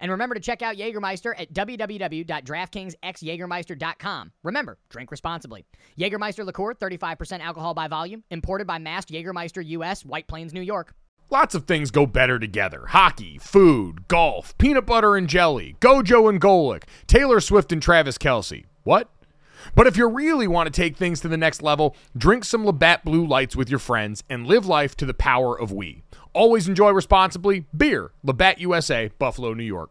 And remember to check out Jägermeister at www.draftkingsxjagermeister.com. Remember, drink responsibly. Jägermeister liqueur, 35% alcohol by volume, imported by Mast Jägermeister US, White Plains, New York. Lots of things go better together hockey, food, golf, peanut butter and jelly, Gojo and Golic, Taylor Swift and Travis Kelce. What? But if you really want to take things to the next level, drink some Labatt Blue Lights with your friends and live life to the power of we. Always enjoy responsibly. Beer, Labatt USA, Buffalo, New York.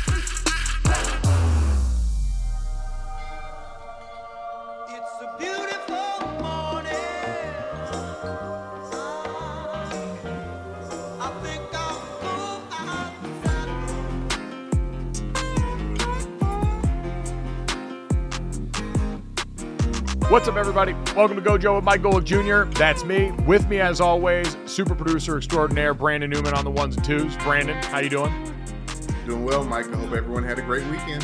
What's up, everybody? Welcome to Gojo with Mike Golic Jr. That's me. With me, as always, super producer extraordinaire Brandon Newman on the ones and twos. Brandon, how you doing? Doing well, Mike. I hope everyone had a great weekend.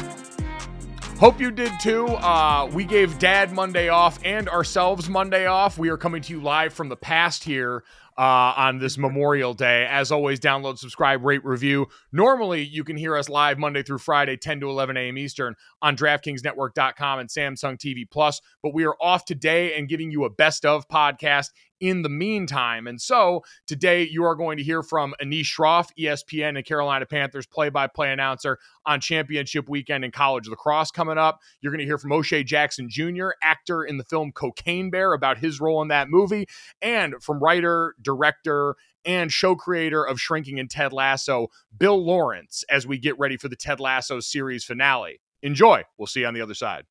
Hope you did too. Uh, we gave Dad Monday off and ourselves Monday off. We are coming to you live from the past here uh, on this Memorial Day. As always, download, subscribe, rate, review. Normally, you can hear us live Monday through Friday, 10 to 11 a.m. Eastern on DraftKingsNetwork.com and Samsung TV Plus. But we are off today and giving you a best of podcast in the meantime. And so today you are going to hear from Anish Shroff, ESPN and Carolina Panthers play by play announcer on championship weekend in college lacrosse coming up. You're going to hear from O'Shea Jackson Jr., actor in the film Cocaine Bear, about his role in that movie, and from writer, director, and show creator of Shrinking and Ted Lasso, Bill Lawrence, as we get ready for the Ted Lasso series finale. Enjoy. We'll see you on the other side.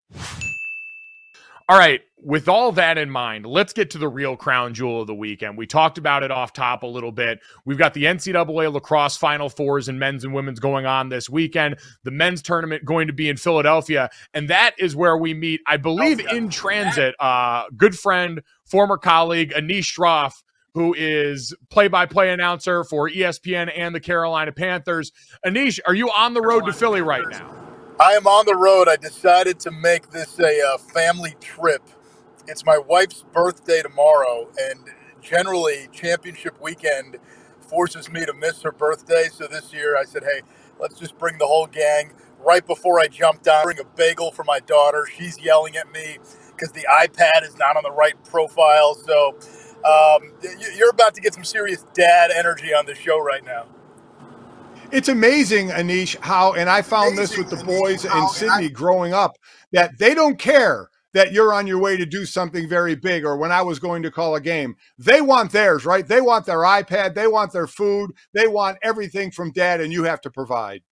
All right, with all that in mind, let's get to the real crown jewel of the weekend. We talked about it off top a little bit. We've got the NCAA lacrosse Final Fours and men's and women's going on this weekend. The men's tournament going to be in Philadelphia, and that is where we meet, I believe, oh, in transit. Uh, good friend, former colleague Anish Shroff, who is play-by-play announcer for ESPN and the Carolina Panthers. Anish, are you on the road to Philly right now? I am on the road. I decided to make this a uh, family trip. It's my wife's birthday tomorrow, and generally, championship weekend forces me to miss her birthday. So this year, I said, hey, let's just bring the whole gang. Right before I jumped down, bring a bagel for my daughter. She's yelling at me, because the iPad is not on the right profile. So um, you're about to get some serious dad energy on the show right now. It's amazing, Anish, how, and I found amazing, this with the boys Anish, in Sydney I, growing up, that they don't care that you're on your way to do something very big or when I was going to call a game. They want theirs, right? They want their iPad, they want their food, they want everything from dad, and you have to provide.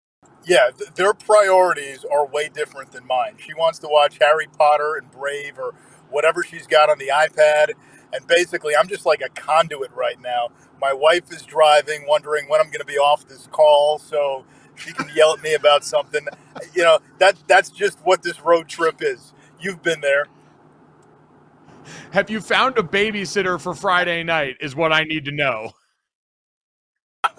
Yeah, th- their priorities are way different than mine. She wants to watch Harry Potter and Brave or whatever she's got on the iPad. And basically, I'm just like a conduit right now. My wife is driving, wondering when I'm going to be off this call so she can yell at me about something. You know, that that's just what this road trip is. You've been there. Have you found a babysitter for Friday night? Is what I need to know.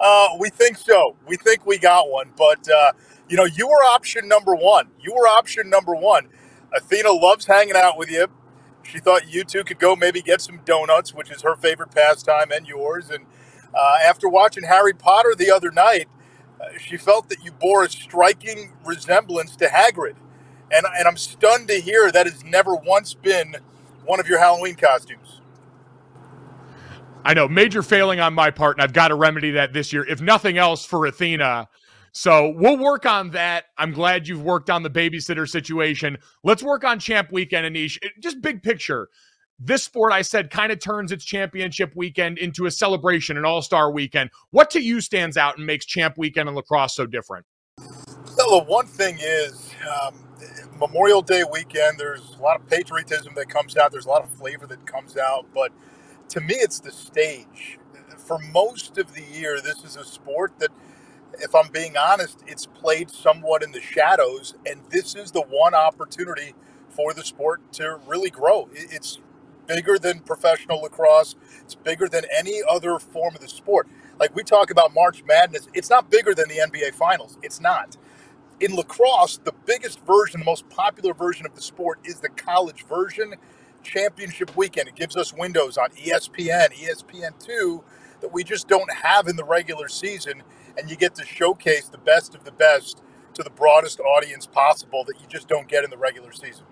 uh, we think so. We think we got one, but uh, you know, you were option number one. You were option number one. Athena loves hanging out with you. She thought you two could go maybe get some donuts, which is her favorite pastime and yours. And uh, after watching Harry Potter the other night, uh, she felt that you bore a striking resemblance to Hagrid. And, and I'm stunned to hear that has never once been one of your Halloween costumes. I know, major failing on my part, and I've got to remedy that this year. If nothing else, for Athena, so we'll work on that. I'm glad you've worked on the babysitter situation. Let's work on Champ Weekend, Anish. Just big picture. This sport, I said, kind of turns its championship weekend into a celebration, an all star weekend. What to you stands out and makes Champ Weekend and lacrosse so different? Well, one thing is um, Memorial Day weekend, there's a lot of patriotism that comes out, there's a lot of flavor that comes out, but to me, it's the stage. For most of the year, this is a sport that if I'm being honest, it's played somewhat in the shadows, and this is the one opportunity for the sport to really grow. It's bigger than professional lacrosse. It's bigger than any other form of the sport. Like we talk about March Madness, it's not bigger than the NBA Finals. It's not. In lacrosse, the biggest version, the most popular version of the sport is the college version championship weekend. It gives us windows on ESPN, ESPN2 that we just don't have in the regular season and you get to showcase the best of the best to the broadest audience possible that you just don't get in the regular season.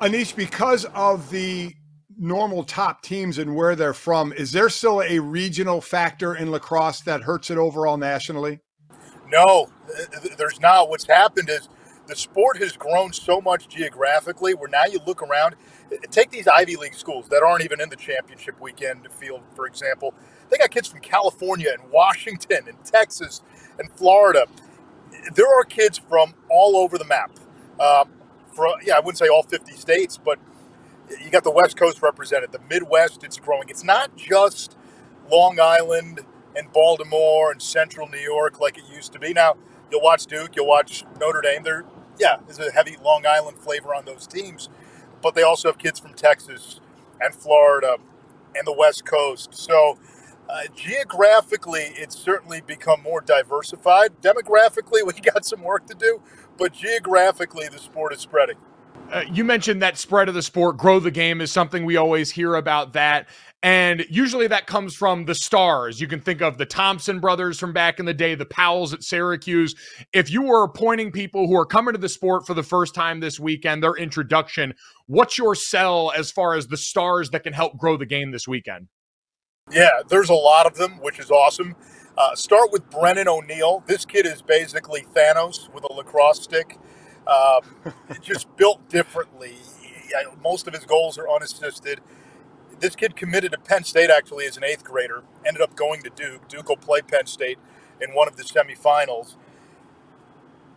Anish, because of the normal top teams and where they're from, is there still a regional factor in lacrosse that hurts it overall nationally? No, there's not. What's happened is the sport has grown so much geographically where now you look around, take these Ivy League schools that aren't even in the championship weekend field, for example. They got kids from California and Washington and Texas and Florida. There are kids from all over the map. Uh, from, yeah, I wouldn't say all 50 states, but you got the West Coast represented. The Midwest, it's growing. It's not just Long Island and Baltimore and Central New York like it used to be. Now, you'll watch Duke, you'll watch Notre Dame. There, yeah, there's a heavy Long Island flavor on those teams, but they also have kids from Texas and Florida and the West Coast. So uh, geographically, it's certainly become more diversified. Demographically, we got some work to do, but geographically, the sport is spreading. Uh, you mentioned that spread of the sport, grow the game is something we always hear about that. And usually that comes from the stars. You can think of the Thompson brothers from back in the day, the Powells at Syracuse. If you were appointing people who are coming to the sport for the first time this weekend, their introduction, what's your sell as far as the stars that can help grow the game this weekend? Yeah, there's a lot of them, which is awesome. Uh, start with Brennan O'Neill. This kid is basically Thanos with a lacrosse stick, um, just built differently. Most of his goals are unassisted. This kid committed to Penn State actually as an eighth grader, ended up going to Duke. Duke will play Penn State in one of the semifinals.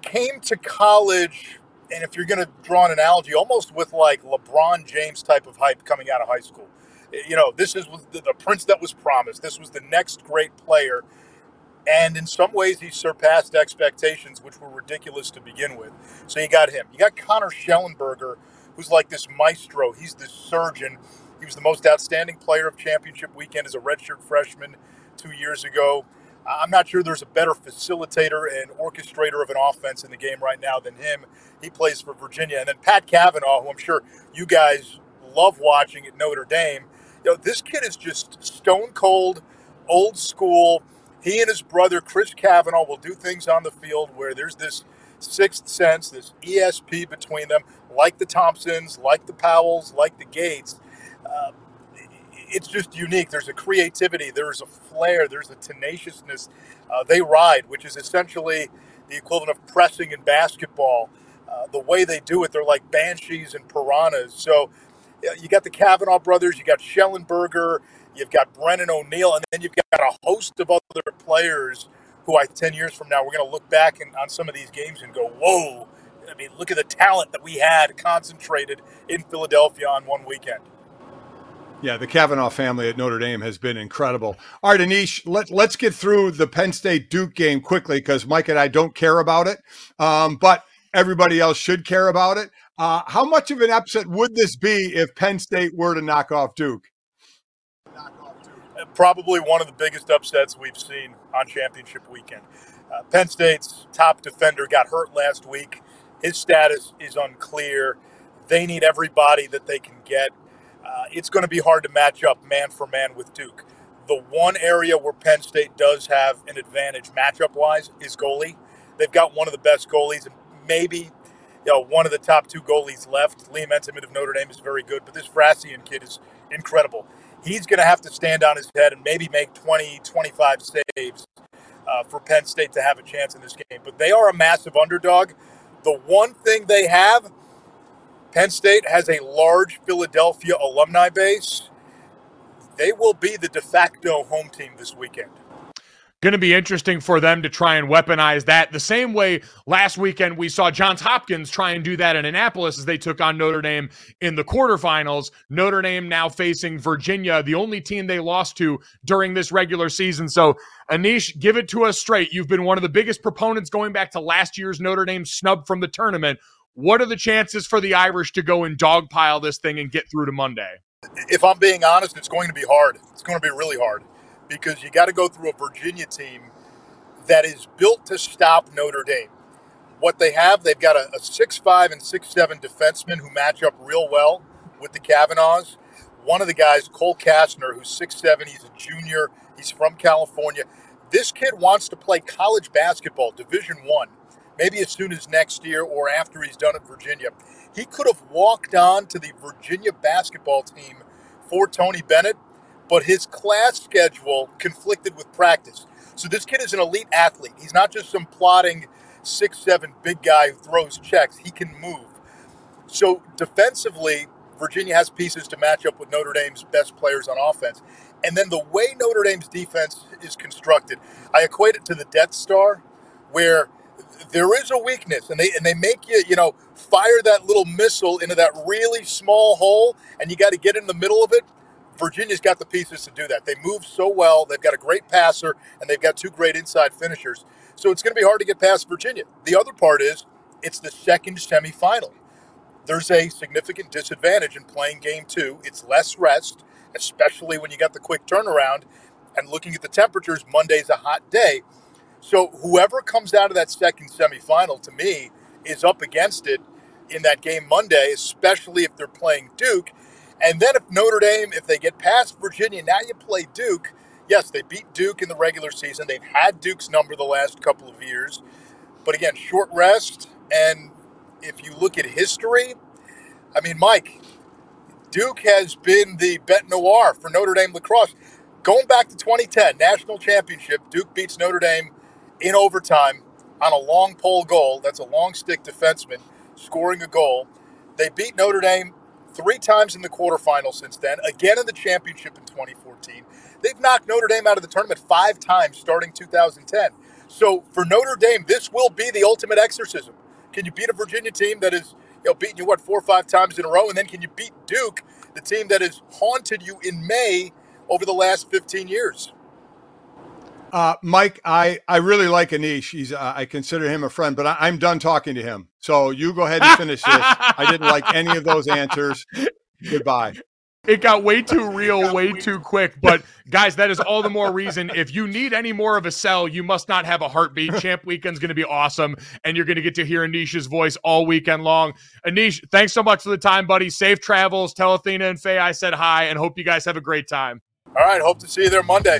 Came to college, and if you're going to draw an analogy, almost with like LeBron James type of hype coming out of high school you know, this is the, the prince that was promised. This was the next great player. And in some ways, he surpassed expectations, which were ridiculous to begin with. So you got him. You got Connor Shellenberger, who's like this maestro. He's the surgeon. He was the most outstanding player of championship weekend as a redshirt freshman two years ago. I'm not sure there's a better facilitator and orchestrator of an offense in the game right now than him. He plays for Virginia. And then Pat Kavanagh, who I'm sure you guys love watching at Notre Dame, you know, this kid is just stone cold, old school. He and his brother Chris Kavanagh will do things on the field where there's this sixth sense, this ESP between them, like the Thompsons, like the Powells, like the Gaits. Uh, it's just unique. There's a creativity, there's a flair, there's a tenaciousness. Uh, they ride, which is essentially the equivalent of pressing in basketball. Uh, the way they do it, they're like banshees and piranhas. So you got the Kavanagh brothers, you got Shellenberger, you've got Brennan O'Neill, and then you've got a host of other players who I 10 years from now, we're going to look back and, on some of these games and go, whoa, I mean, look at the talent that we had concentrated in Philadelphia on one weekend. Yeah, the Kavanagh family at Notre Dame has been incredible. All right, Anish, let, let's get through the Penn State Duke game quickly because Mike and I don't care about it, um, but everybody else should care about it. Uh, how much of an upset would this be if Penn State were to knock off Duke? Probably one of the biggest upsets we've seen on championship weekend. Uh, Penn State's top defender got hurt last week. His status is unclear. They need everybody that they can get. Uh, it's going to be hard to match up man for man with Duke. The one area where Penn State does have an advantage matchup wise is goalie. They've got one of the best goalies, and maybe you know, one of the top two goalies left. Liam Entenmann of Notre Dame is very good, but this Frassian kid is incredible. He's going to have to stand on his head and maybe make 20, 25 saves uh, for Penn State to have a chance in this game. But they are a massive underdog. The one thing they have, Penn State has a large Philadelphia alumni base. They will be the de facto home team this weekend going to be interesting for them to try and weaponize that the same way last weekend we saw Johns Hopkins try and do that in Annapolis as they took on Notre Dame in the quarterfinals. Notre Dame now facing Virginia, the only team they lost to during this regular season. So, Anish, give it to us straight. You've been one of the biggest proponents going back to last year's Notre Dame snub from the tournament. What are the chances for the Irish to go and dogpile this thing and get through to Monday? If I'm being honest, it's going to be hard. It's going to be really hard because you got to go through a Virginia team that is built to stop Notre Dame. What they have, they've got a, a six-five and six-seven defenseman who match up real well with the Kavanaghs. One of the guys, Cole Kastner, who's six-seven, he's a junior, he's from California. This kid wants to play college basketball, Division One, maybe as soon as next year or after he's done at Virginia. He could have walked on to the Virginia basketball team for Tony Bennett but his class schedule conflicted with practice. So this kid is an elite athlete. He's not just some plotting six seven big guy who throws checks. He can move. So defensively, Virginia has pieces to match up with Notre Dame's best players on offense. And then the way Notre Dame's defense is constructed, I equate it to the Death Star, where there is a weakness, and they and they make you, you know, fire that little missile into that really small hole, and you got to get in the middle of it. Virginia's got the pieces to do that. They move so well. They've got a great passer, and they've got two great inside finishers. So it's going to be hard to get past Virginia. The other part is it's the second semifinal. There's a significant disadvantage in playing game two. It's less rest, especially when you got the quick turnaround. And looking at the temperatures, Monday's a hot day. So whoever comes out of that second semifinal, to me, is up against it in that game Monday, especially if they're playing Duke. And then if Notre Dame, if they get past Virginia, now you play Duke. Yes, they beat Duke in the regular season. They've had Duke's number the last couple of years. But again, short rest. And if you look at history, I mean, Mike, Duke has been the bet noir for Notre Dame lacrosse. Going back to 2010, national championship, Duke beats Notre Dame in overtime on a long pole goal. That's a long stick defenseman scoring a goal. They beat Notre Dame three times in the quarterfinal since then, again in the championship in 2014. They've knocked Notre Dame out of the tournament five times starting 2010. So for Notre Dame, this will be the ultimate exorcism. Can you beat a Virginia team that is you know, beating you, what, four or five times in a row? And then can you beat Duke, the team that has haunted you in May over the last 15 years? Uh, Mike, I, I really like Anish. He's uh, I consider him a friend, but I, am done talking to him. So you go ahead and finish this. I didn't like any of those answers. Goodbye. It got way too real, way too quick. But guys, that is all the more reason. If you need any more of a sell, you must not have a heartbeat. Champ Weekend's going to be awesome, and you're going to get to hear Anish's voice all weekend long. Anish, thanks so much for the time, buddy. Safe travels. Tell Athena and Faye I said hi, and hope you guys have a great time. All right, hope to see you there Monday.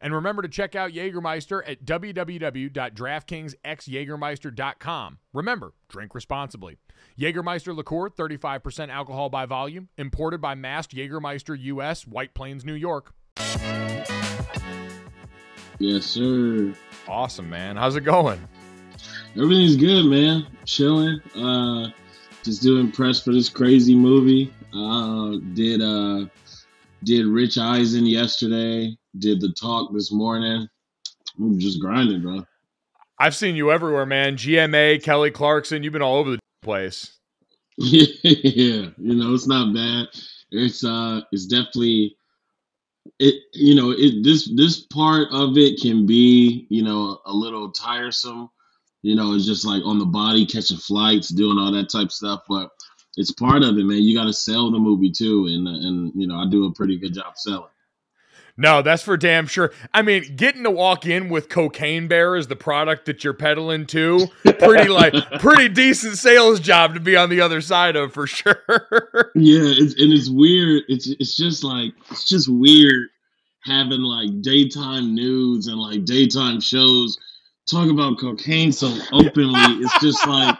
And remember to check out Jägermeister at www.draftkingsxjagermeister.com. Remember, drink responsibly. Jägermeister liqueur, 35% alcohol by volume, imported by Mast Jägermeister US, White Plains, New York. Yes, sir. Awesome, man. How's it going? Everything's good, man. Chilling. Uh just doing press for this crazy movie. Uh did uh did Rich Eisen yesterday did the talk this morning. I'm just grinding, bro. I've seen you everywhere, man. GMA, Kelly Clarkson, you've been all over the place. yeah, you know, it's not bad. It's uh it's definitely it you know, it this this part of it can be, you know, a little tiresome. You know, it's just like on the body catching flights, doing all that type stuff, but it's part of it, man. You got to sell the movie too, and and you know, I do a pretty good job selling. No, that's for damn sure. I mean, getting to walk in with Cocaine Bear as the product that you're peddling to, pretty like pretty decent sales job to be on the other side of for sure. yeah, it's, and it's weird. It's it's just like it's just weird having like daytime news and like daytime shows talk about cocaine so openly. it's just like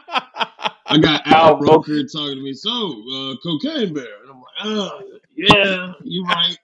I got Al Roker talking to me. So, uh, Cocaine Bear, and I'm like, oh yeah, you right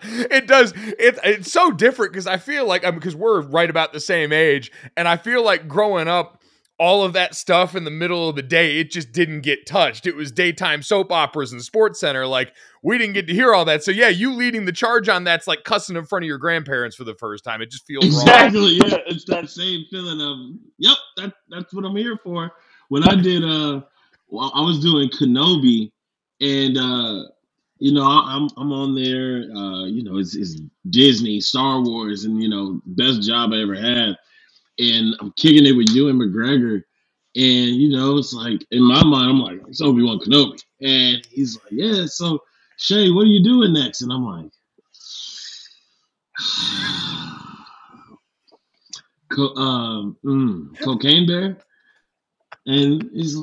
it does it, it's so different because i feel like i'm because we're right about the same age and i feel like growing up all of that stuff in the middle of the day it just didn't get touched. It was daytime soap operas and sports center like we didn't get to hear all that. So yeah you leading the charge on that's like cussing in front of your grandparents for the first time it just feels exactly wrong. yeah it's that same feeling of yep that, that's what i'm here for. When i did uh i was doing kenobi and uh you know, I'm I'm on there. Uh, you know, it's, it's Disney, Star Wars, and you know, best job I ever had. And I'm kicking it with Ewan McGregor, and you know, it's like in my mind, I'm like, it's Obi Wan Kenobi, and he's like, yeah. So Shay, what are you doing next? And I'm like, Co- um, mm, cocaine bear, and he's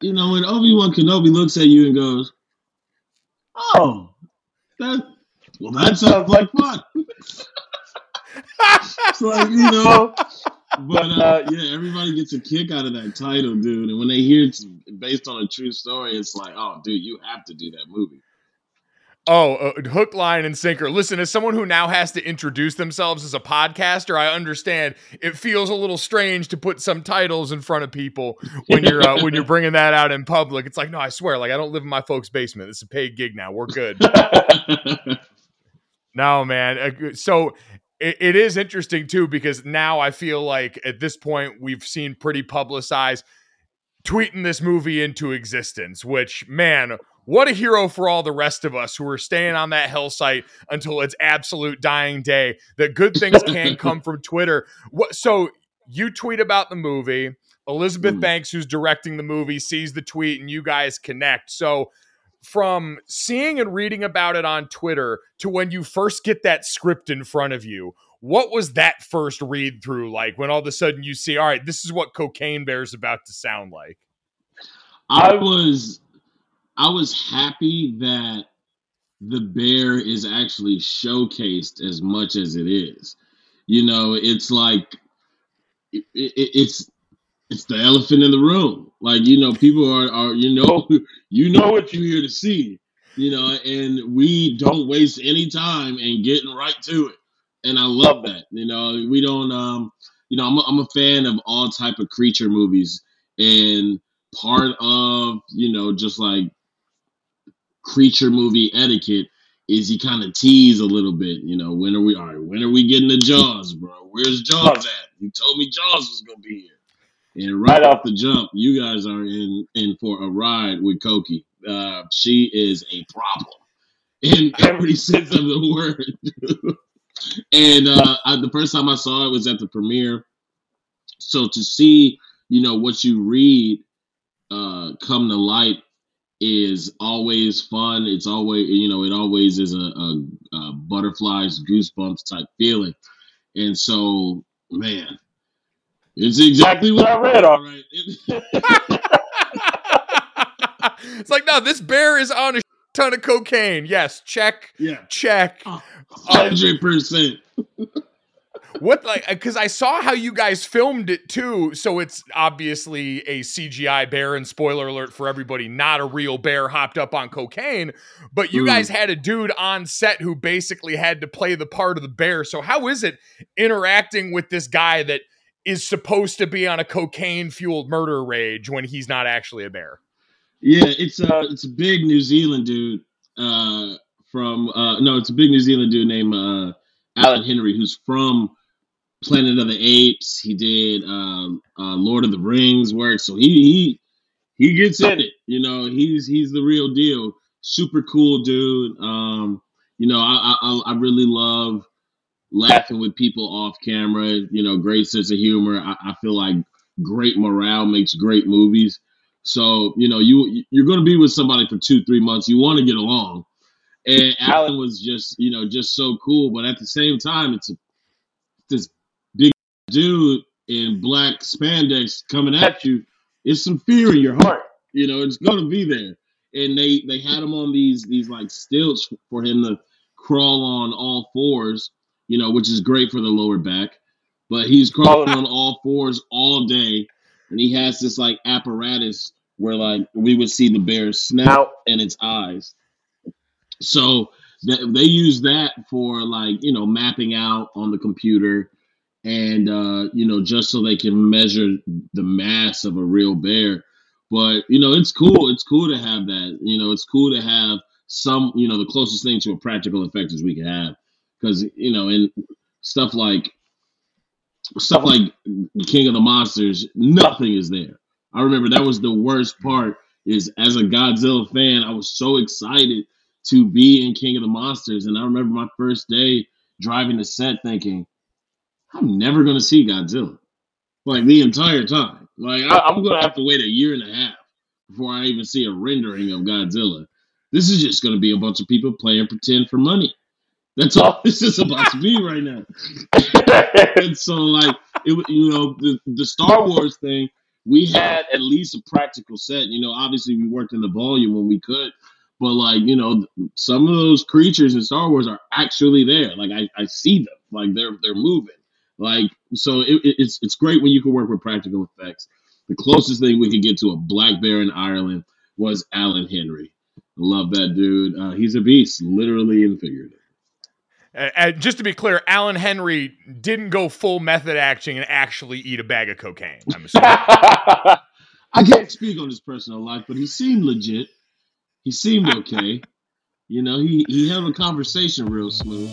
you know, when Obi Wan Kenobi looks at you and goes Oh, that well, that sounds like fun. it's like you know, but uh, yeah, everybody gets a kick out of that title, dude. And when they hear it's based on a true story, it's like, oh, dude, you have to do that movie. Oh, uh, hook, line, and sinker. Listen, as someone who now has to introduce themselves as a podcaster, I understand it feels a little strange to put some titles in front of people when you're uh, when you're bringing that out in public. It's like, no, I swear, like I don't live in my folks' basement. This is a paid gig now. We're good. no, man. Uh, so it, it is interesting too because now I feel like at this point we've seen pretty publicized tweeting this movie into existence, which man what a hero for all the rest of us who are staying on that hell site until its absolute dying day. That good things can come from Twitter. What, so you tweet about the movie. Elizabeth mm. Banks, who's directing the movie, sees the tweet and you guys connect. So from seeing and reading about it on Twitter to when you first get that script in front of you, what was that first read through like when all of a sudden you see, all right, this is what Cocaine Bear's about to sound like? I was I was happy that the bear is actually showcased as much as it is. You know, it's like it, it, it's it's the elephant in the room. Like you know, people are are you know you know what you're here to see. You know, and we don't waste any time in getting right to it. And I love that. You know, we don't. um You know, I'm a, I'm a fan of all type of creature movies, and part of you know just like creature movie etiquette is you kind of tease a little bit. You know, when are we? All right, when are we getting the Jaws, bro? Where's Jaws at? You told me Jaws was gonna be here. And right off the jump, you guys are in in for a ride with Koki. Uh, she is a problem in every sense of the word. and uh, I, the first time I saw it was at the premiere. So to see, you know, what you read uh, come to light is always fun. It's always, you know, it always is a, a, a butterflies, goosebumps type feeling. And so, man, it's exactly what I read. All right. it's like, no, this bear is on a ton of cocaine. Yes, check. Yeah, check. Hundred percent. What like because I saw how you guys filmed it too, so it's obviously a CGI bear. And spoiler alert for everybody, not a real bear hopped up on cocaine. But you mm. guys had a dude on set who basically had to play the part of the bear. So how is it interacting with this guy that is supposed to be on a cocaine fueled murder rage when he's not actually a bear? Yeah, it's a it's a big New Zealand dude uh, from uh, no, it's a big New Zealand dude named uh, Allan Henry who's from Planet of the Apes. He did um, uh, Lord of the Rings work, so he he he gets in it. You know, he's he's the real deal. Super cool dude. Um, you know, I, I I really love laughing with people off camera. You know, great sense of humor. I, I feel like great morale makes great movies. So you know, you you're going to be with somebody for two three months. You want to get along. And Allan was just you know just so cool, but at the same time, it's a this dude in black spandex coming at you, it's some fear in your heart. You know, it's gonna be there. And they they had him on these these like stilts for him to crawl on all fours, you know, which is great for the lower back. But he's crawling oh. on all fours all day, and he has this like apparatus where like we would see the bear's snout and its eyes. So th- they use that for like you know mapping out on the computer and uh, you know, just so they can measure the mass of a real bear. But you know, it's cool. It's cool to have that. You know, it's cool to have some. You know, the closest thing to a practical effect as we can have, because you know, and stuff like stuff like King of the Monsters, nothing is there. I remember that was the worst part. Is as a Godzilla fan, I was so excited to be in King of the Monsters, and I remember my first day driving the set thinking, I'm never gonna see Godzilla. Like the entire time. Like I, am gonna have to wait a year and a half before I even see a rendering of Godzilla. This is just gonna be a bunch of people playing pretend for money. That's all this is about to be right now. and so, like, it, you know, the, the Star Wars thing, we had at least a practical set. You know, obviously we worked in the volume when we could, but like, you know, some of those creatures in Star Wars are actually there. Like, I, I see them. Like, they're they're moving. Like, so it, it's it's great when you can work with practical effects. The closest thing we could get to a black bear in Ireland was Allan Henry. Love that dude. Uh, he's a beast, literally and figuratively. And just to be clear, Alan Henry didn't go full method acting and actually eat a bag of cocaine. I'm assuming. I can't speak on his personal life, but he seemed legit. He seemed okay. you know, he, he held a conversation real smooth.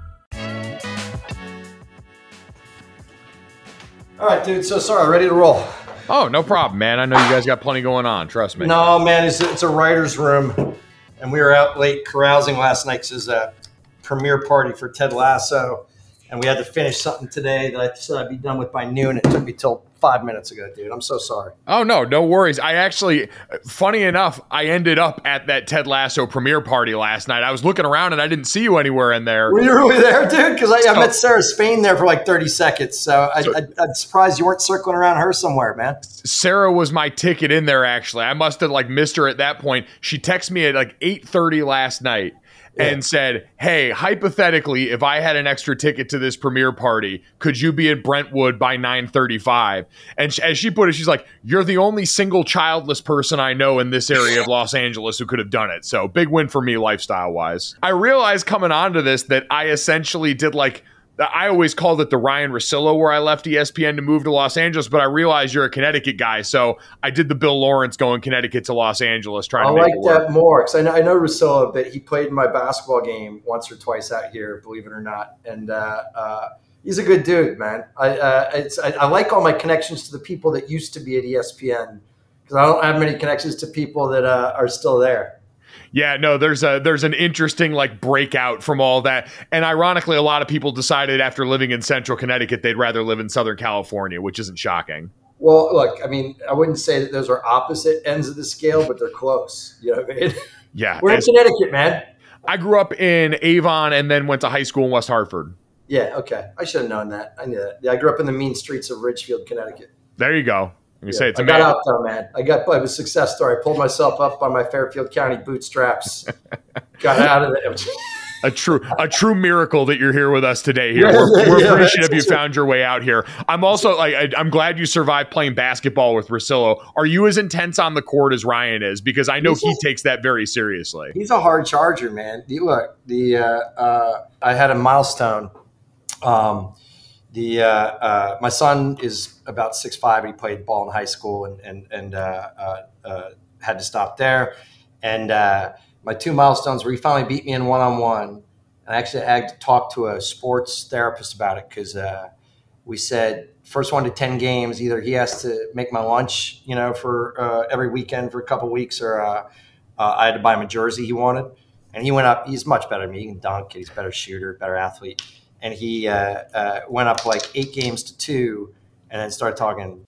All right, dude. So sorry, ready to roll. Oh, no problem, man. I know you guys got plenty going on. Trust me. No, man. It's, it's a writer's room, and we were out late carousing last night because a premiere party for Ted Lasso, and we had to finish something today that I said I'd be done with by noon. It took me till five minutes ago, dude. I'm so sorry. Oh no, no worries. I actually, funny enough, I ended up at that Ted Lasso premiere party last night. I was looking around and I didn't see you anywhere in there. Were you really there, dude? Because I, I, oh. met Sarah Spain there for like 30 seconds. So, I, so I, I'm surprised you weren't circling around her somewhere, man. Sarah was my ticket in there. Actually, I must have like missed her at that point. She texted me at like 8:30 last night and said, Hey, hypothetically, if I had an extra ticket to this premiere party, could you be in Brentwood by 935? And as she put it, she's like, You're the only single childless person I know in this area of Los Angeles who could have done it. So big win for me lifestyle wise. I realized coming onto this that I essentially did like I always called it the Ryan Russillo where I left ESPN to move to Los Angeles, but I realized you're a Connecticut guy, so I did the Bill Lawrence going Connecticut to Los Angeles trying I to like that more because I know, I know Russillo, but he played in my basketball game once or twice out here, believe it or not, and uh, uh, he's a good dude, man. I, uh, I, I like all my connections to the people that used to be at ESPN because I don't have many connections to people that uh, are still there. Yeah, no, there's a there's an interesting like breakout from all that. And ironically, a lot of people decided after living in central Connecticut they'd rather live in Southern California, which isn't shocking. Well, look, I mean, I wouldn't say that those are opposite ends of the scale, but they're close. You know what I mean? Yeah. We're in Connecticut, man. I grew up in Avon and then went to high school in West Hartford. Yeah, okay. I should have known that. I knew that. Yeah, I grew up in the mean streets of Ridgefield, Connecticut. There you go. You yeah, say it's I got out though, man. I got I was a success story. I pulled myself up by my Fairfield County bootstraps. got out of it. a true a true miracle that you're here with us today here we're, we're yeah, appreciative you found your way out here i'm also like I, am glad you survived playing basketball with Russillo. are you as intense on the court as ryan is because i know he's he a, takes that very seriously he's a hard charger man look the uh, uh, i had a milestone um, the uh, uh, my son is about six five. He played ball in high school and and and uh, uh, uh had to stop there. And uh, my two milestones where he finally beat me in one on one. And I actually had to talk to a sports therapist about it because we said first one to ten games, either he has to make my lunch, you know, for every weekend for a couple weeks, or I had to buy him a jersey he wanted. And he went up. He's much better than me. He can dunk. He's a better shooter, better athlete and he uh, uh, went up like eight games to two, and then started talking.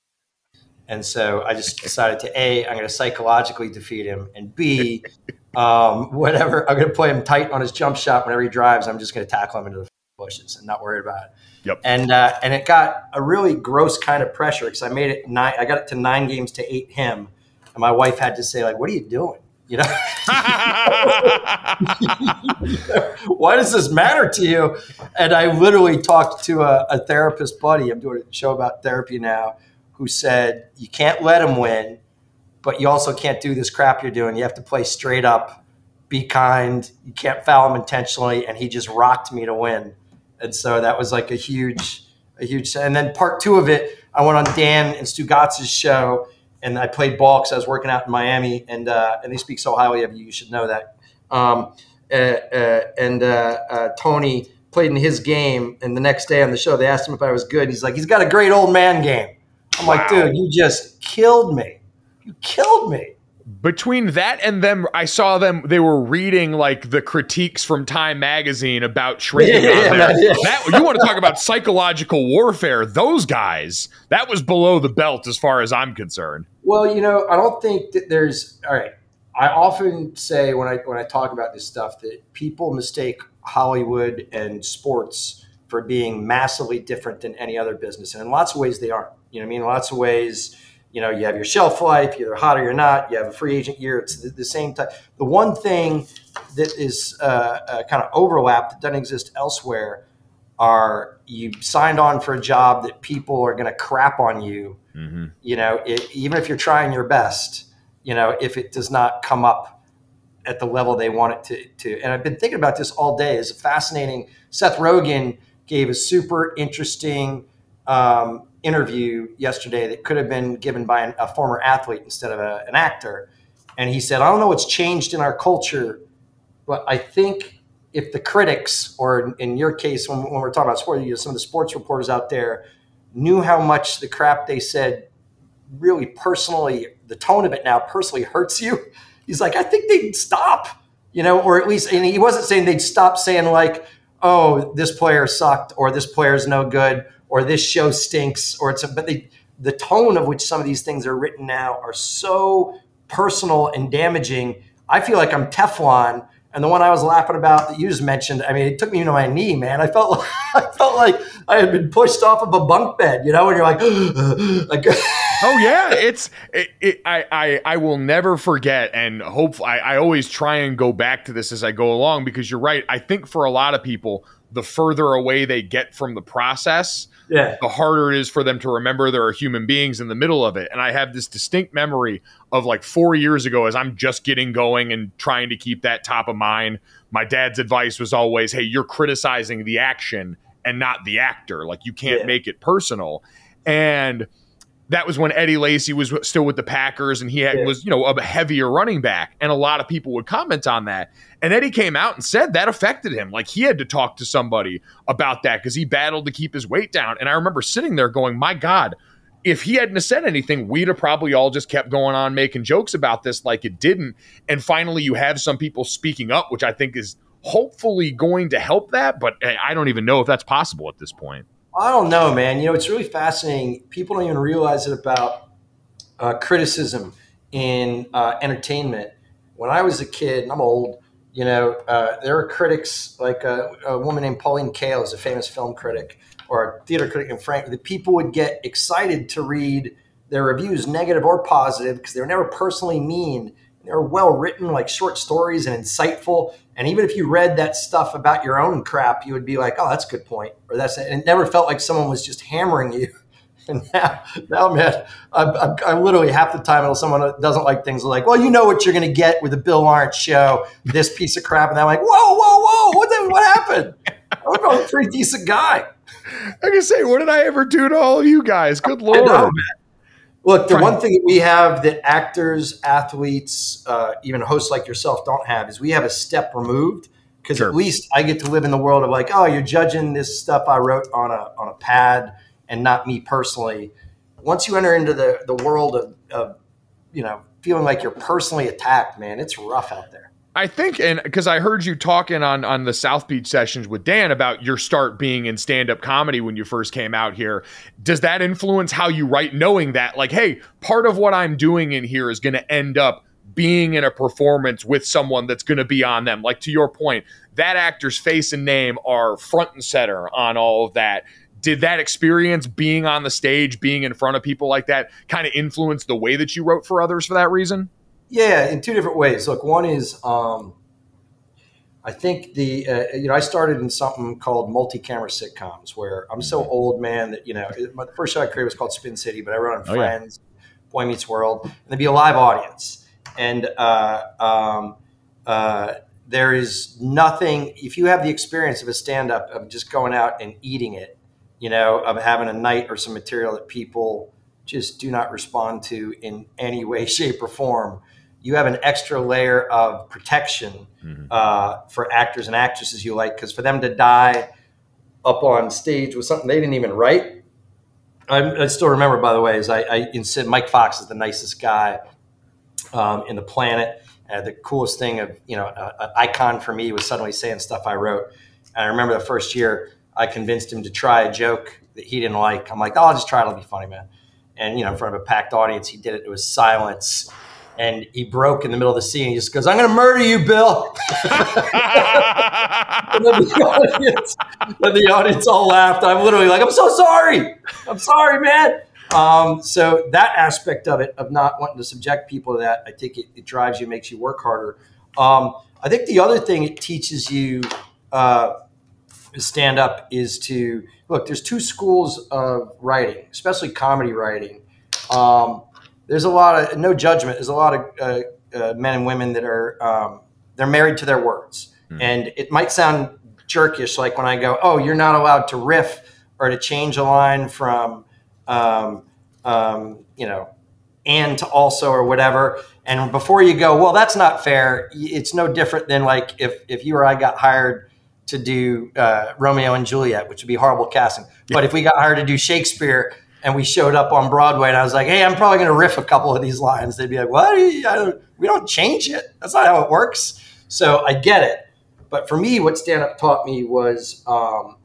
And so I just decided to a, I'm going to psychologically defeat him, and b, um, whatever, I'm going to play him tight on his jump shot whenever he drives. I'm just going to tackle him into the bushes and not worried about it. Yep. And uh, and it got a really gross kind of pressure because I made it nine. I got it to nine games to eight him, and my wife had to say like, "What are you doing?" You know, why does this matter to you? And I literally talked to a, a, therapist buddy. I'm doing a show about therapy now, who said you can't let him win, but you also can't do this crap you're doing. You have to play straight up, be kind. You can't foul him intentionally, and he just rocked me to win. And so that was like a huge, a huge. And then part two of it, I went on Dan and Stugotz's show and I played ball because I was working out in Miami, and uh, and they speak so highly of you. You should know that. Um, uh, uh, and uh, uh, Tony played in his game, and the next day on the show, they asked him if I was good. He's like, he's got a great old man game. I'm wow. like, dude, you just killed me. You killed me between that and them, I saw them. They were reading like the critiques from Time Magazine about shrinking. Yeah, yeah, yeah. That, you want to talk about psychological warfare? Those guys, that was below the belt as far as I'm concerned. Well, you know, I don't think that there's. All right, I often say when I when I talk about this stuff that people mistake Hollywood and sports for being massively different than any other business, and in lots of ways they aren't. You know, I mean, in lots of ways you know, you have your shelf life, you're either hot or you're not. You have a free agent year. It's the, the same type. The one thing that is uh, uh, kind of overlap that doesn't exist elsewhere are you signed on for a job that people are going to crap on you. Mm-hmm. You know, it, even if you're trying your best, you know, if it does not come up at the level they want it to. to. And I've been thinking about this all day. It's fascinating. Seth Rogen gave a super interesting um, interview yesterday that could have been given by an, a former athlete instead of a, an actor. And he said, I don't know what's changed in our culture, but I think if the critics, or in your case, when, when we're talking about sports, you know, some of the sports reporters out there knew how much the crap they said really personally, the tone of it now personally hurts you. He's like, I think they'd stop, you know, or at least, and he wasn't saying they'd stop saying like, oh, this player sucked or this player's no good or this show stinks or it's a, but they the tone of which some of these things are written now are so personal and damaging. I feel like I'm Teflon. And the one I was laughing about that you just mentioned, I mean, it took me to my knee, man. I felt like, I felt like I had been pushed off of a bunk bed, you know, and you're like, like oh yeah, it's it, it, I, I I will never forget, and hope I, I always try and go back to this as I go along because you're right. I think for a lot of people, the further away they get from the process, yeah. the harder it is for them to remember there are human beings in the middle of it. And I have this distinct memory of like four years ago as I'm just getting going and trying to keep that top of mind. My dad's advice was always, hey, you're criticizing the action and not the actor. Like you can't Yeah. make it personal. And that was when Eddie Lacy was still with the Packers and he had, Yeah. was, you know, a heavier running back. And a lot of people would comment on that. And Eddie came out and said that affected him. Like he had to talk to somebody about that because he battled to keep his weight down. And I remember sitting there going, my God, if he hadn't said anything, we'd have probably all just kept going on making jokes about this like it didn't. And finally, you have some people speaking up, which I think is hopefully going to help that. But eh, I don't even know if that's possible at this point. I don't know, man. You know, it's really fascinating. People don't even realize it about uh, criticism in uh, entertainment. When I was a kid, and I'm old, you know, uh, there were critics like a, a woman named Pauline Kael is a famous film critic or a theater critic in Frank. The people would get excited to read their reviews, negative or positive, because they were never personally mean. Were well written, like short stories and insightful. And even if you read that stuff about your own crap, you would be like, "Oh, that's a good point," or "That's," and it never felt like someone was just hammering you. And now, now, man, I'm, I'm, I'm literally half the time, if someone that doesn't like things, like, "Well, you know what you're going to get with the Bill Lawrence show, this piece of crap," and I'm like, "Whoa, whoa, whoa! What the, what happened?" I'm a pretty decent guy. I can say, what did I ever do to all of you guys? Good I lord! know, man. Look, the one thing that we have that actors, athletes, uh, even hosts like yourself don't have is we have a step removed because at least I get to live in the world of like, oh, you're judging this stuff I wrote on a on a pad and not me personally. Once you enter into the the world of, of you know feeling like you're personally attacked, man, it's rough out there. I think, and because I heard you talking on on the South Beach sessions with Dan about your start being in stand up comedy when you first came out here. Does that influence how you write, knowing that, like, hey, part of what I'm doing in here is going to end up being in a performance with someone that's going to be on them? Like, to your point, that actor's face and name are front and center on all of that. Did that experience being on the stage, being in front of people like that, kind of influence the way that you wrote for others for that reason? Yeah, in two different ways. Look, one is um, I think the uh, you know I started in something called multi-camera sitcoms where I'm so old, man, that you know it, my the first show I created was called Spin City, but I wrote on Oh, yeah. Friends, Boy Meets World, and there'd be a live audience, and uh, um, uh, there is nothing if you have the experience of a stand-up of just going out and eating it, you know, of having a night or some material that people just do not respond to in any way, shape, or form you have an extra layer of protection uh, for actors and actresses you like because for them to die up on stage with something they didn't even write I, I still remember by the way is I, I insist mike fox is the nicest guy um, in the planet. Uh, the coolest thing of you know an icon for me was suddenly saying stuff i wrote. And i remember the first year i convinced him to try a joke that he didn't like. I'm like oh, i'll just try it. It'll be funny man. And you know in front of a packed audience he did it it was silence and he broke in the middle of the scene. He just goes, "I'm going to murder you, Bill." and then the audience, then the audience all laughed. I'm literally like, "I'm so sorry. I'm sorry, man." Um, so that aspect of it, of not wanting to subject people to that, I think it, it drives you, makes you work harder. Um, I think the other thing it teaches you uh, stand up is to look. There's two schools of writing, especially comedy writing. Um, there's a lot of no judgment. There's a lot of uh, uh, men and women that are um, they're married to their words, and it might sound jerkish, like when I go, "Oh, you're not allowed to riff or to change a line from." Um, um, you know, and to also or whatever. And before you go, well, that's not fair. It's no different than like if if you or I got hired to do uh, Romeo and Juliet, which would be horrible casting. But if we got hired to do Shakespeare and we showed up on Broadway and I was like, hey, I'm probably going to riff a couple of these lines, they'd be like, what? I don't, we don't change it. That's not how it works. So I get it. But for me, what stand up taught me was um,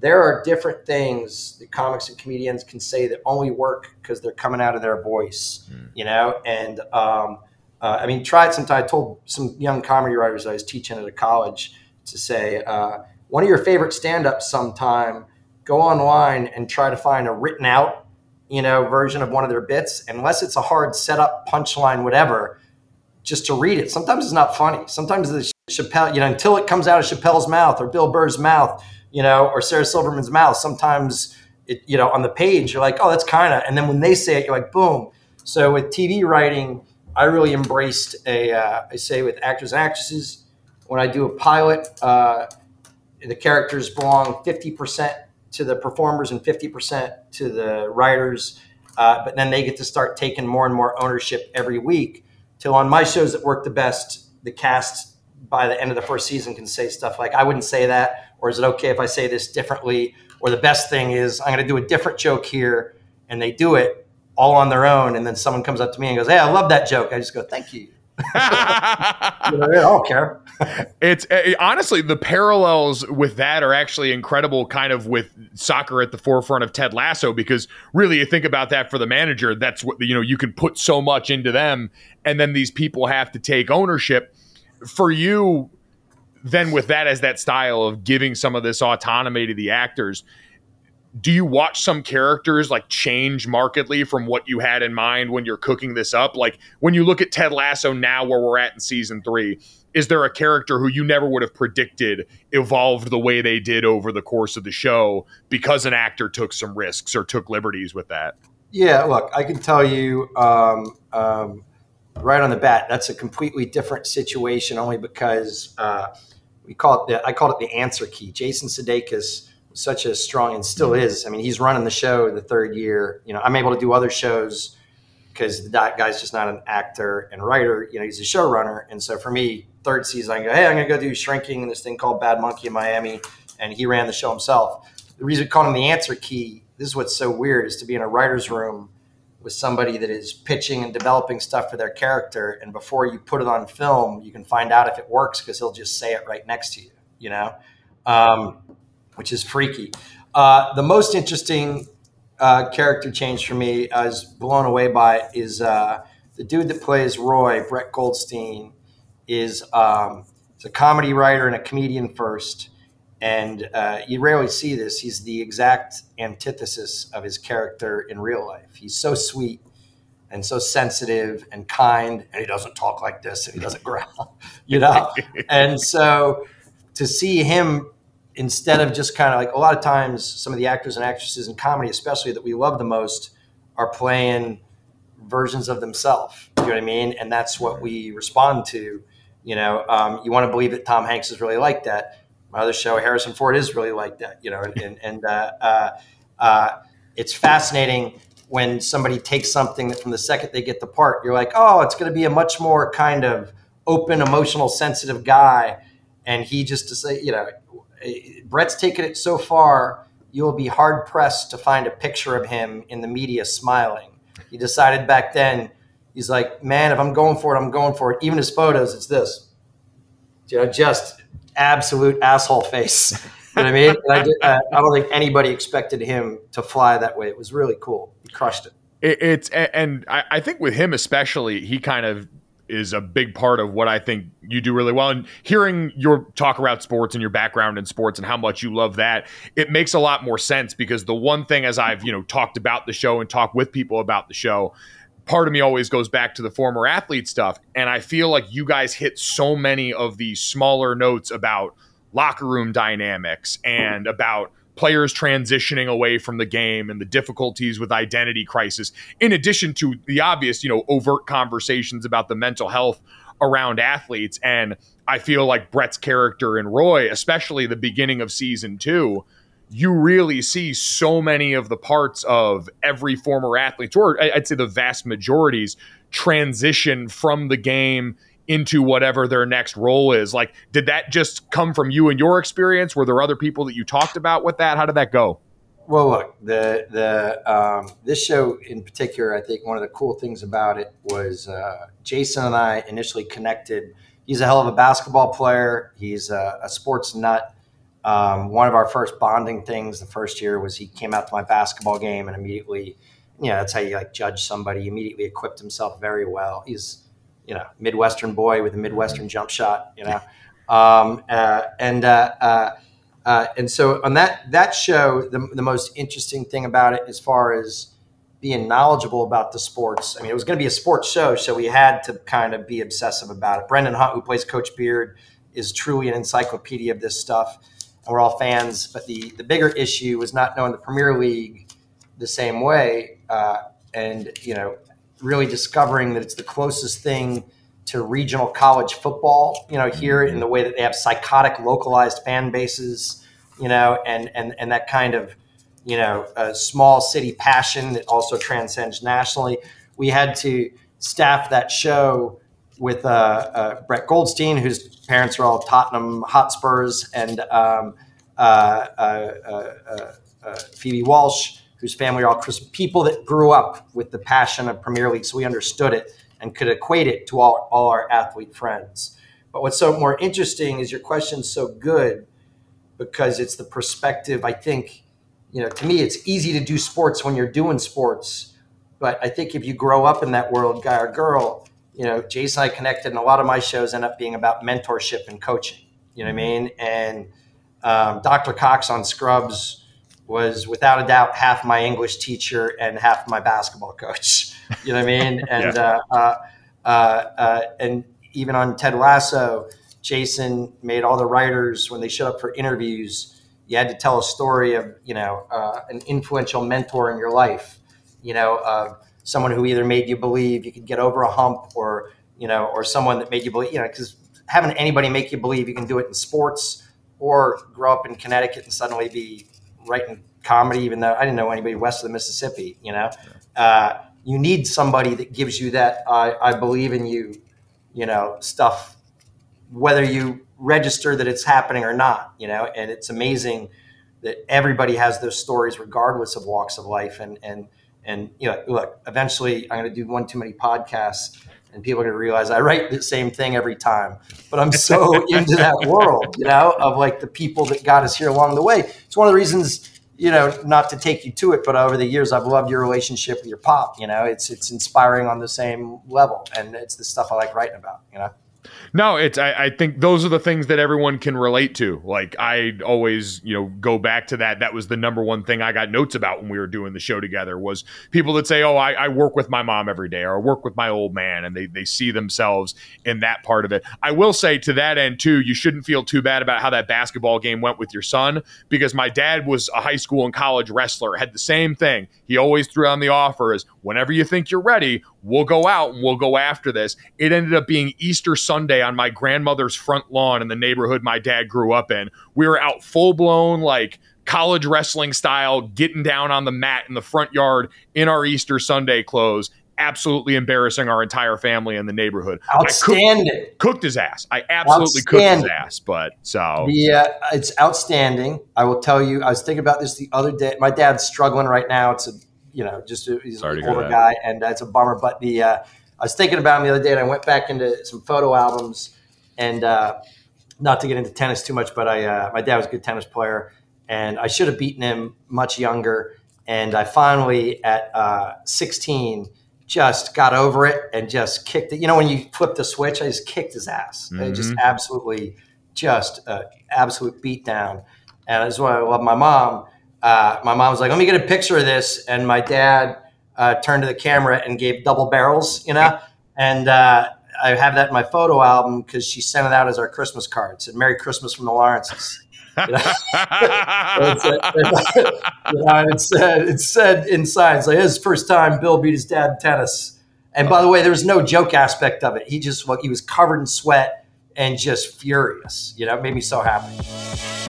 there are different things that comics and comedians can say that only work because they're coming out of their voice, mm. you know. And um, uh, I mean, try it sometime. I told some young comedy writers I was teaching at a college to say, uh, one of your favorite stand-ups sometime, go online and try to find a written out, you know, version of one of their bits. Unless it's a hard setup, punchline, whatever, just to read it. Sometimes it's not funny. Sometimes the Chappelle, you know, until it comes out of Chappelle's mouth or Bill Burr's mouth, you know, or Sarah Silverman's mouth, sometimes it, you know, on the page, you're like, oh, that's kind of, and then when they say it, you're like, boom. So with TV writing, I really embraced a, uh, I say with actors and actresses, when I do a pilot, uh, the characters belong 50% to the performers and 50% to the writers. Uh, but then they get to start taking more and more ownership every week. Till on my shows that work the best, the cast by the end of the first season can say stuff like, I wouldn't say that. Or is it okay if I say this differently? Or the best thing is, I'm going to do a different joke here. And they do it all on their own. And then someone comes up to me and goes, Hey, I love that joke. I just go, Thank you. you know, I don't care. It's uh, honestly the parallels with that are actually incredible. Kind of with soccer at the forefront of Ted Lasso, because really you think about that for the manager, that's what you know you can put so much into them, and then these people have to take ownership. For you, then with that as that style of giving some of this autonomy to the actors, do you watch some characters like change markedly from what you had in mind when you're cooking this up? Like when you look at Ted Lasso now, where we're at in season three, is there a character who you never would have predicted evolved the way they did over the course of the show because an actor took some risks or took liberties with that? Yeah, look, I can tell you um, um, right on the bat, that's a completely different situation only because uh, we call it the, I call it the answer key. Jason Sudeikis such a strong and still is. I mean, he's running the show the third year. You know, I'm able to do other shows because that guy's just not an actor and writer. You know, he's a showrunner. And so for me, third season, I go, hey, I'm going to go do shrinking this thing called Bad Monkey in Miami. And he ran the show himself. The reason we call him the answer key, this is what's so weird, is to be in a writer's room with somebody that is pitching and developing stuff for their character. And before you put it on film, you can find out if it works because he'll just say it right next to you, you know? Um, which is freaky. Uh, the most interesting uh, character change for me, I was blown away by, is uh, the dude that plays Roy, Brett Goldstein, is um, a comedy writer and a comedian first. And uh, you rarely see this. He's the exact antithesis of his character in real life. He's so sweet and so sensitive and kind, and he doesn't talk like this and he doesn't growl, you know? and so to see him instead of just kind of like a lot of times some of the actors and actresses in comedy especially that we love the most are playing versions of themselves you know what i mean and that's what we respond to you know um, you want to believe that tom hanks is really like that my other show harrison ford is really like that you know and, and uh, uh, uh, it's fascinating when somebody takes something that from the second they get the part you're like oh it's going to be a much more kind of open emotional sensitive guy and he just to say you know Brett's taken it so far, you will be hard pressed to find a picture of him in the media smiling. He decided back then, he's like, man, if I'm going for it, I'm going for it. Even his photos, it's this, you know, just absolute asshole face. You know what I mean? I, did, uh, I, don't think anybody expected him to fly that way. It was really cool. He crushed it. it it's and I think with him especially, he kind of is a big part of what I think you do really well. And hearing your talk about sports and your background in sports and how much you love that, it makes a lot more sense because the one thing as I've, you know, talked about the show and talked with people about the show, part of me always goes back to the former athlete stuff. And I feel like you guys hit so many of these smaller notes about locker room dynamics and about players transitioning away from the game and the difficulties with identity crisis, in addition to the obvious, you know, overt conversations about the mental health around athletes. And I feel like Brett's character and Roy, especially the beginning of season two, you really see so many of the parts of every former athlete, or I'd say the vast majorities, transition from the game into whatever their next role is. Like, did that just come from you and your experience? Were there other people that you talked about with that? How did that go? Well, look, the the um, this show in particular, I think one of the cool things about it was uh, Jason and I initially connected. He's a hell of a basketball player. He's a, a sports nut. Um, one of our first bonding things the first year was he came out to my basketball game and immediately, you know, that's how you like judge somebody. He immediately equipped himself very well. He's, you know, Midwestern boy with a Midwestern jump shot, you know, um, uh, and uh, uh, uh, and so on that that show, the, the most interesting thing about it, as far as being knowledgeable about the sports. I mean, it was going to be a sports show, so we had to kind of be obsessive about it. Brendan Hunt, who plays Coach Beard, is truly an encyclopedia of this stuff, and we're all fans. But the the bigger issue was not knowing the Premier League the same way, uh, and you know, really discovering that it's the closest thing to regional college football. You know, here in the way that they have psychotic, localized fan bases. You know, and and and that kind of you know, small city passion that also transcends nationally. We had to staff that show with uh, uh, Brett Goldstein, whose parents are all Tottenham Hotspurs, and um, uh, uh, uh, Phoebe Walsh, whose family are all people that grew up with the passion of Premier League, so we understood it and could equate it to all, all our athlete friends. But what's so more interesting is your question's so good because it's the perspective, I think, you know, to me, it's easy to do sports when you're doing sports. But I think if you grow up in that world, guy or girl, you know, Jason and I connected, and a lot of my shows end up being about mentorship and coaching. You know what I mean? And um, Dr. Cox on Scrubs was without a doubt half my English teacher and half my basketball coach. You know what I mean? And yeah. uh, uh, uh, uh, and even on Ted Lasso, Jason made all the writers when they showed up for interviews you had to tell a story of you know uh, an influential mentor in your life you know uh, someone who either made you believe you could get over a hump or you know or someone that made you believe you know because having anybody make you believe you can do it in sports or grow up in connecticut and suddenly be writing comedy even though i didn't know anybody west of the mississippi you know? Uh, you need somebody that gives you that i believe in you you know stuff whether you register that it's happening or not, you know, and it's amazing that everybody has those stories regardless of walks of life. And, and, and, you know, look, eventually I'm going to do one too many podcasts and people are going to realize I write the same thing every time, but I'm so into that world, you know, of like the people that got us here along the way. It's one of the reasons, you know, not to take you to it, but over the years, I've loved your relationship with your pop, you know, it's, it's inspiring on the same level. And it's the stuff I like writing about, you know? No, it's I, I, think those are the things that everyone can relate to. Like I always, you know, go back to that. That was the number one thing I got notes about when we were doing the show together was people that say, Oh, I, I work with my mom every day or I work with my old man and they, they see themselves in that part of it. I will say to that end too, you shouldn't feel too bad about how that basketball game went with your son because my dad was a high school and college wrestler, had the same thing. He always threw on the offer is whenever you think you're ready, we'll go out and we'll go after this. It ended up being Easter Sunday on my grandmother's front lawn in the neighborhood my dad grew up in. We were out full blown, like college wrestling style, getting down on the mat in the front yard in our Easter Sunday clothes. Absolutely embarrassing our entire family in the neighborhood. Outstanding. Cooked, cooked, his ass. I absolutely cooked his ass. But so yeah, uh, it's outstanding. I will tell you. I was thinking about this the other day. My dad's struggling right now. It's a you know, just a, he's Sorry an older guy, and that's a bummer. But the uh, I was thinking about him the other day, and I went back into some photo albums, and uh, not to get into tennis too much, but I uh, my dad was a good tennis player, and I should have beaten him much younger, and I finally at uh, 16 just got over it and just kicked it. You know, when you flip the switch, I just kicked his ass. Mm-hmm. just absolutely, just absolute beat down. And that's why I love my mom uh, my mom was like, "Let me get a picture of this," and my dad uh, turned to the camera and gave double barrels, you know, and uh, I have that in my photo album because she sent it out as our Christmas card. It said "Merry Christmas from the Lawrences." You know? it, you know, it, said, it said inside, it's like his first time Bill beat his dad in tennis. And by the way, there was no joke aspect of it. He just he was covered in sweat and just furious. You know, it made me so happy.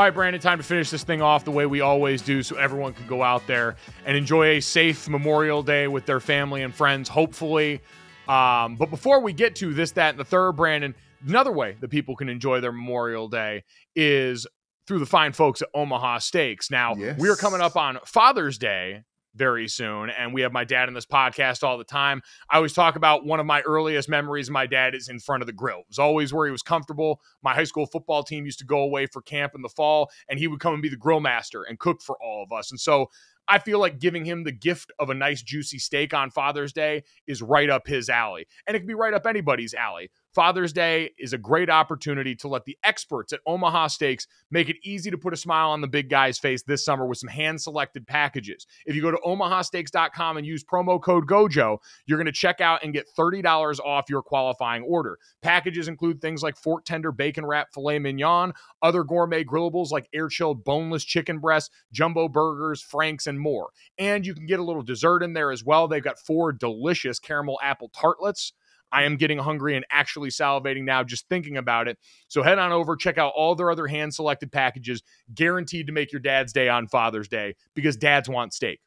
All right, Brandon, time to finish this thing off the way we always do so everyone can go out there and enjoy a safe Memorial Day with their family and friends, hopefully. Um, but before we get to this, that, and the third, Brandon, another way that people can enjoy their Memorial Day is through the fine folks at Omaha Steaks. Now, Yes. we are coming up on Father's Day very soon, and we have my dad in this podcast all the time. I always talk about one of my earliest memories my dad is in front of the grill. It was always where he was comfortable. My high school football team used to go away for camp in the fall, and he would come and be the grill master and cook for all of us. And so I feel like giving him the gift of a nice juicy steak on Father's Day is right up his alley. And it can be right up anybody's alley. Father's Day is a great opportunity to let the experts at Omaha Steaks make it easy to put a smile on the big guy's face this summer with some hand selected packages. If you go to omahasteaks.com and use promo code GOJO, you're going to check out and get $30 off your qualifying order. Packages include things like Fort Tender bacon wrap filet mignon, other gourmet grillables like air chilled boneless chicken breasts, jumbo burgers, franks, and more. And you can get a little dessert in there as well. They've got four delicious caramel apple tartlets. I am getting hungry and actually salivating now just thinking about it. So head on over, check out all their other hand selected packages, guaranteed to make your dad's day on Father's Day because dads want steak.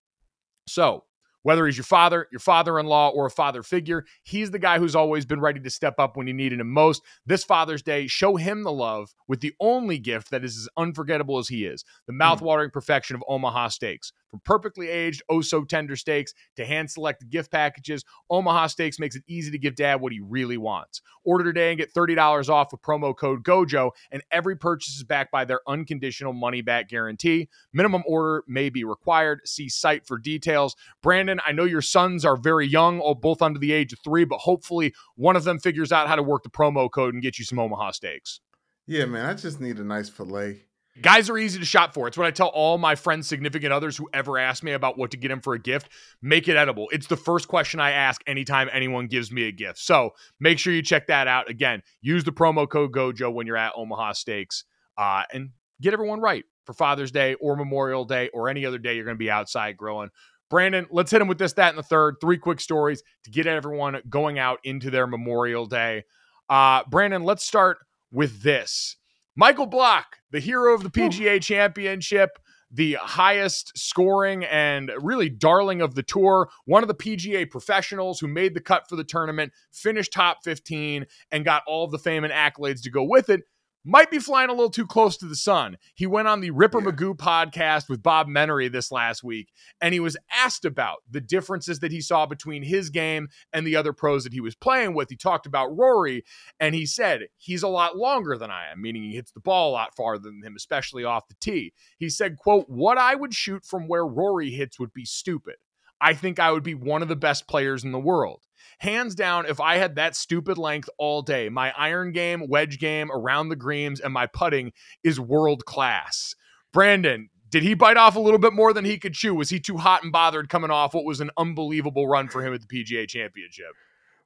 So, whether he's your father, your father in law, or a father figure, he's the guy who's always been ready to step up when you needed him most. This Father's Day, show him the love with the only gift that is as unforgettable as he is the hmm. mouthwatering perfection of Omaha Steaks. From perfectly aged, oh so tender steaks to hand selected gift packages, Omaha Steaks makes it easy to give dad what he really wants. Order today and get $30 off with promo code GOJO, and every purchase is backed by their unconditional money back guarantee. Minimum order may be required. See site for details. Brandon, I know your sons are very young, oh, both under the age of three, but hopefully one of them figures out how to work the promo code and get you some Omaha steaks. Yeah, man, I just need a nice fillet. Guys are easy to shop for. It's what I tell all my friends, significant others who ever ask me about what to get them for a gift. Make it edible. It's the first question I ask anytime anyone gives me a gift. So make sure you check that out. Again, use the promo code GOJO when you're at Omaha Steaks uh, and get everyone right for Father's Day or Memorial Day or any other day you're going to be outside grilling. Brandon, let's hit him with this, that, and the third. Three quick stories to get everyone going out into their Memorial Day. Uh, Brandon, let's start with this. Michael Block, the hero of the PGA Championship, the highest scoring and really darling of the tour, one of the PGA professionals who made the cut for the tournament, finished top 15, and got all the fame and accolades to go with it. Might be flying a little too close to the sun. He went on the Ripper Magoo podcast with Bob Menery this last week, and he was asked about the differences that he saw between his game and the other pros that he was playing with. He talked about Rory, and he said he's a lot longer than I am, meaning he hits the ball a lot farther than him, especially off the tee. He said, quote, what I would shoot from where Rory hits would be stupid. I think I would be one of the best players in the world. Hands down, if I had that stupid length all day, my iron game, wedge game, around the greens, and my putting is world class. Brandon, did he bite off a little bit more than he could chew? Was he too hot and bothered coming off what was an unbelievable run for him at the PGA Championship?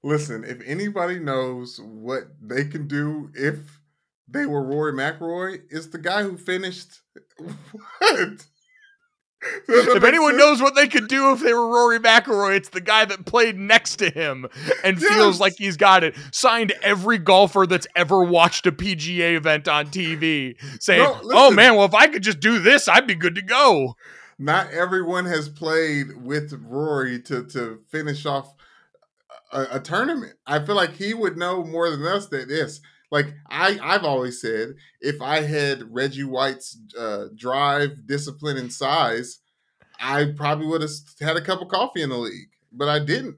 Listen, if anybody knows what they can do if they were Rory McIlroy, it's the guy who finished. What? If anyone knows what they could do if they were Rory McIlroy, it's the guy that played next to him and Yes. feels like he's got it. Signed every golfer that's ever watched a PGA event on TV, saying, No, "Oh man, well if I could just do this, I'd be good to go." not everyone has played with Rory to to finish off a, a tournament. I feel like he would know more than us that this. Like I, I've always said, if I had Reggie White's uh, drive, discipline, and size, I probably would have had a cup of coffee in the league. But I didn't.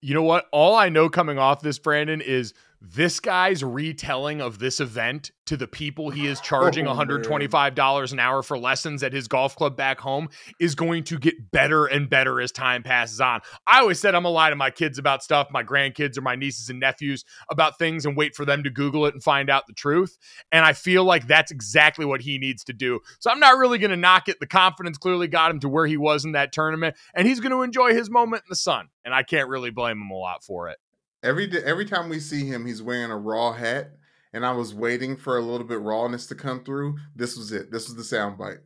You know what? All I know coming off this, Brandon, is this guy's retelling of this event to the people he is charging Oh, $125 an hour for lessons at his golf club back home is going to get better and better as time passes on. I always said I'm gonna lie to my kids about stuff, my grandkids or my nieces and nephews about things and wait for them to Google it and find out the truth. And I feel like that's exactly what he needs to do. So I'm not really gonna knock it. The confidence clearly got him to where he was in that tournament, and he's gonna enjoy his moment in the sun. And I can't really blame him a lot for it. Every day, every time we see him, he's wearing a raw hat, and I was waiting for a little bit rawness to come through. This was it. This was the soundbite.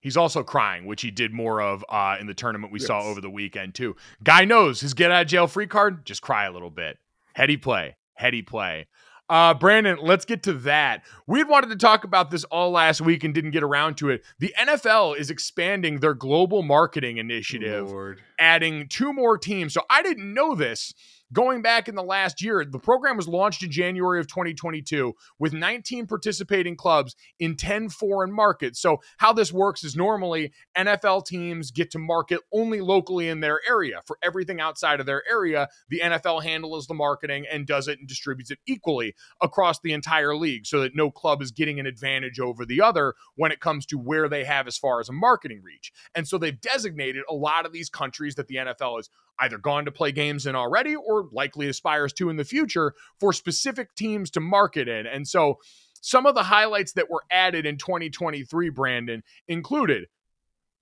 He's also crying, which he did more of uh, in the tournament we saw over the weekend too. Guy knows his get out of jail free card. Just cry a little bit. Heady play, heady play. Uh, Brandon, let's get to that. We had wanted to talk about this all last week and didn't get around to it. The NFL is expanding their global marketing initiative, Lord. adding two more teams. So I didn't know this going back in the last year, the program was launched in January of 2022 with 19 participating clubs in 10 foreign markets. So, how this works is normally NFL teams get to market only locally in their area. For everything outside of their area, the NFL handles the marketing and does it and distributes it equally across the entire league so that no club is getting an advantage over the other when it comes to where they have as far as a marketing reach. And so, they've designated a lot of these countries that the NFL has either gone to play games in already or likely aspires to in the future for specific teams to market in. And so some of the highlights that were added in 2023, Brandon, included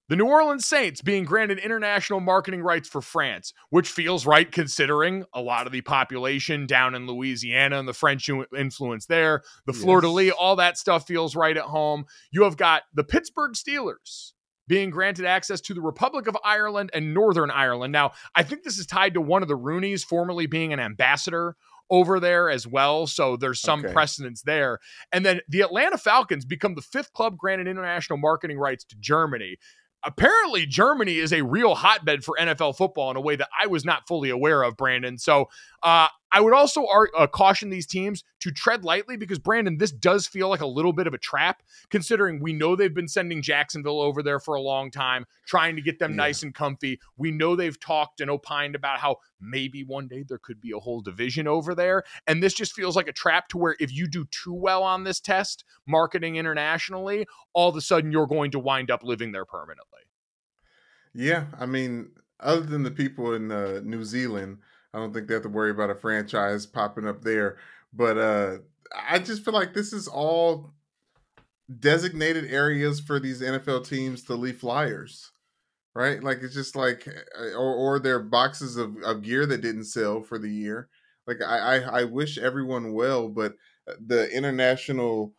the New Orleans Saints being granted international marketing rights for France, which feels right considering a lot of the population down in Louisiana and the French influence there, the Fleur de Lis, all that stuff feels right at home. You have got the Pittsburgh Steelers being granted access to the Republic of Ireland and Northern Ireland. Now, I think this is tied to one of the Rooneys formerly being an ambassador over there as well. So there's some okay. precedence there. And then the Atlanta Falcons become the fifth club granted international marketing rights to Germany. Apparently, Germany is a real hotbed for NFL football in a way that I was not fully aware of, Brandon. So uh, I would also uh, caution these teams to tread lightly because, Brandon, this does feel like a little bit of a trap, considering we know they've been sending Jacksonville over there for a long time, trying to get them yeah. nice and comfy. We know they've talked and opined about how maybe one day there could be a whole division over there. And this just feels like a trap to where if you do too well on this test, marketing internationally, all of a sudden you're going to wind up living there permanently. Yeah. I mean, other than the people in uh, New Zealand, I don't think they have to worry about a franchise popping up there. But uh, I just feel like this is all designated areas for these NFL teams to leave flyers, right? Like it's just like, uh, or or their boxes of, of gear that didn't sell for the year. Like I, I I wish everyone well, but uh, the international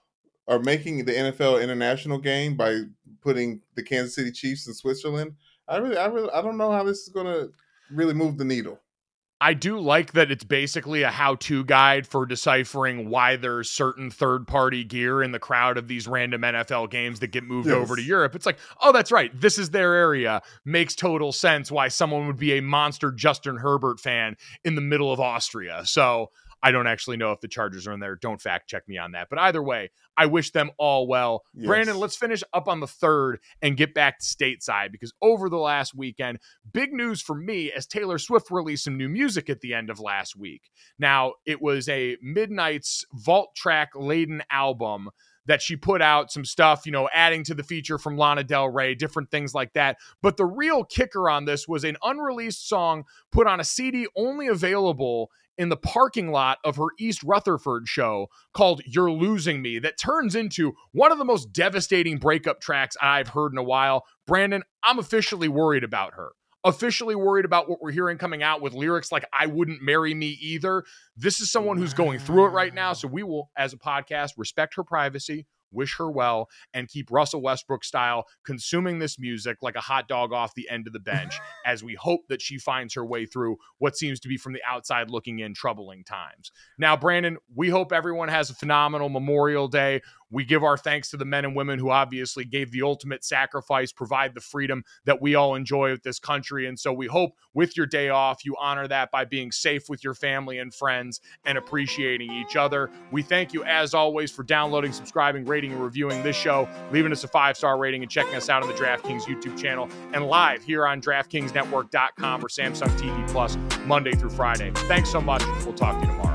are making the NFL international game by putting the Kansas City Chiefs in Switzerland. I really, I really, I don't know how this is going to really move the needle. I do like that it's basically a how to guide for deciphering why there's certain third party gear in the crowd of these random NFL games that get moved yes. over to Europe. It's like, oh, that's right. This is their area. Makes total sense why someone would be a monster Justin Herbert fan in the middle of Austria. So I don't actually know if the Chargers are in there. Don't fact check me on that. But either way, I wish them all well. Yes. Brandon, let's finish up on the third and get back to stateside because over the last weekend, big news for me as Taylor Swift released some new music at the end of last week. Now, it was a Midnights vault track laden album that she put out some stuff, you know, adding to the feature from Lana Del Rey, different things like that. But the real kicker on this was an unreleased song put on a CD only available in the parking lot of her East Rutherford show called You're Losing Me that turns into one of the most devastating breakup tracks I've heard in a while. Brandon, I'm officially worried about her. Officially worried about what we're hearing coming out with lyrics like I wouldn't marry me either. This is someone who's going through it right now. So we will, as a podcast, respect her privacy wish her well, and keep Russell Westbrook style consuming this music like a hot dog off the end of the bench as we hope that she finds her way through what seems to be from the outside looking in troubling times. Now, Brandon, we hope everyone has a phenomenal Memorial Day. We give our thanks to the men and women who obviously gave the ultimate sacrifice, provide the freedom that we all enjoy with this country. And so we hope with your day off, you honor that by being safe with your family and friends and appreciating each other. We thank you, as always, for downloading, subscribing, rating, and reviewing this show, leaving us a five star rating, and checking us out on the DraftKings YouTube channel and live here on DraftKingsNetwork.com or Samsung TV Plus Monday through Friday. Thanks so much. We'll talk to you tomorrow.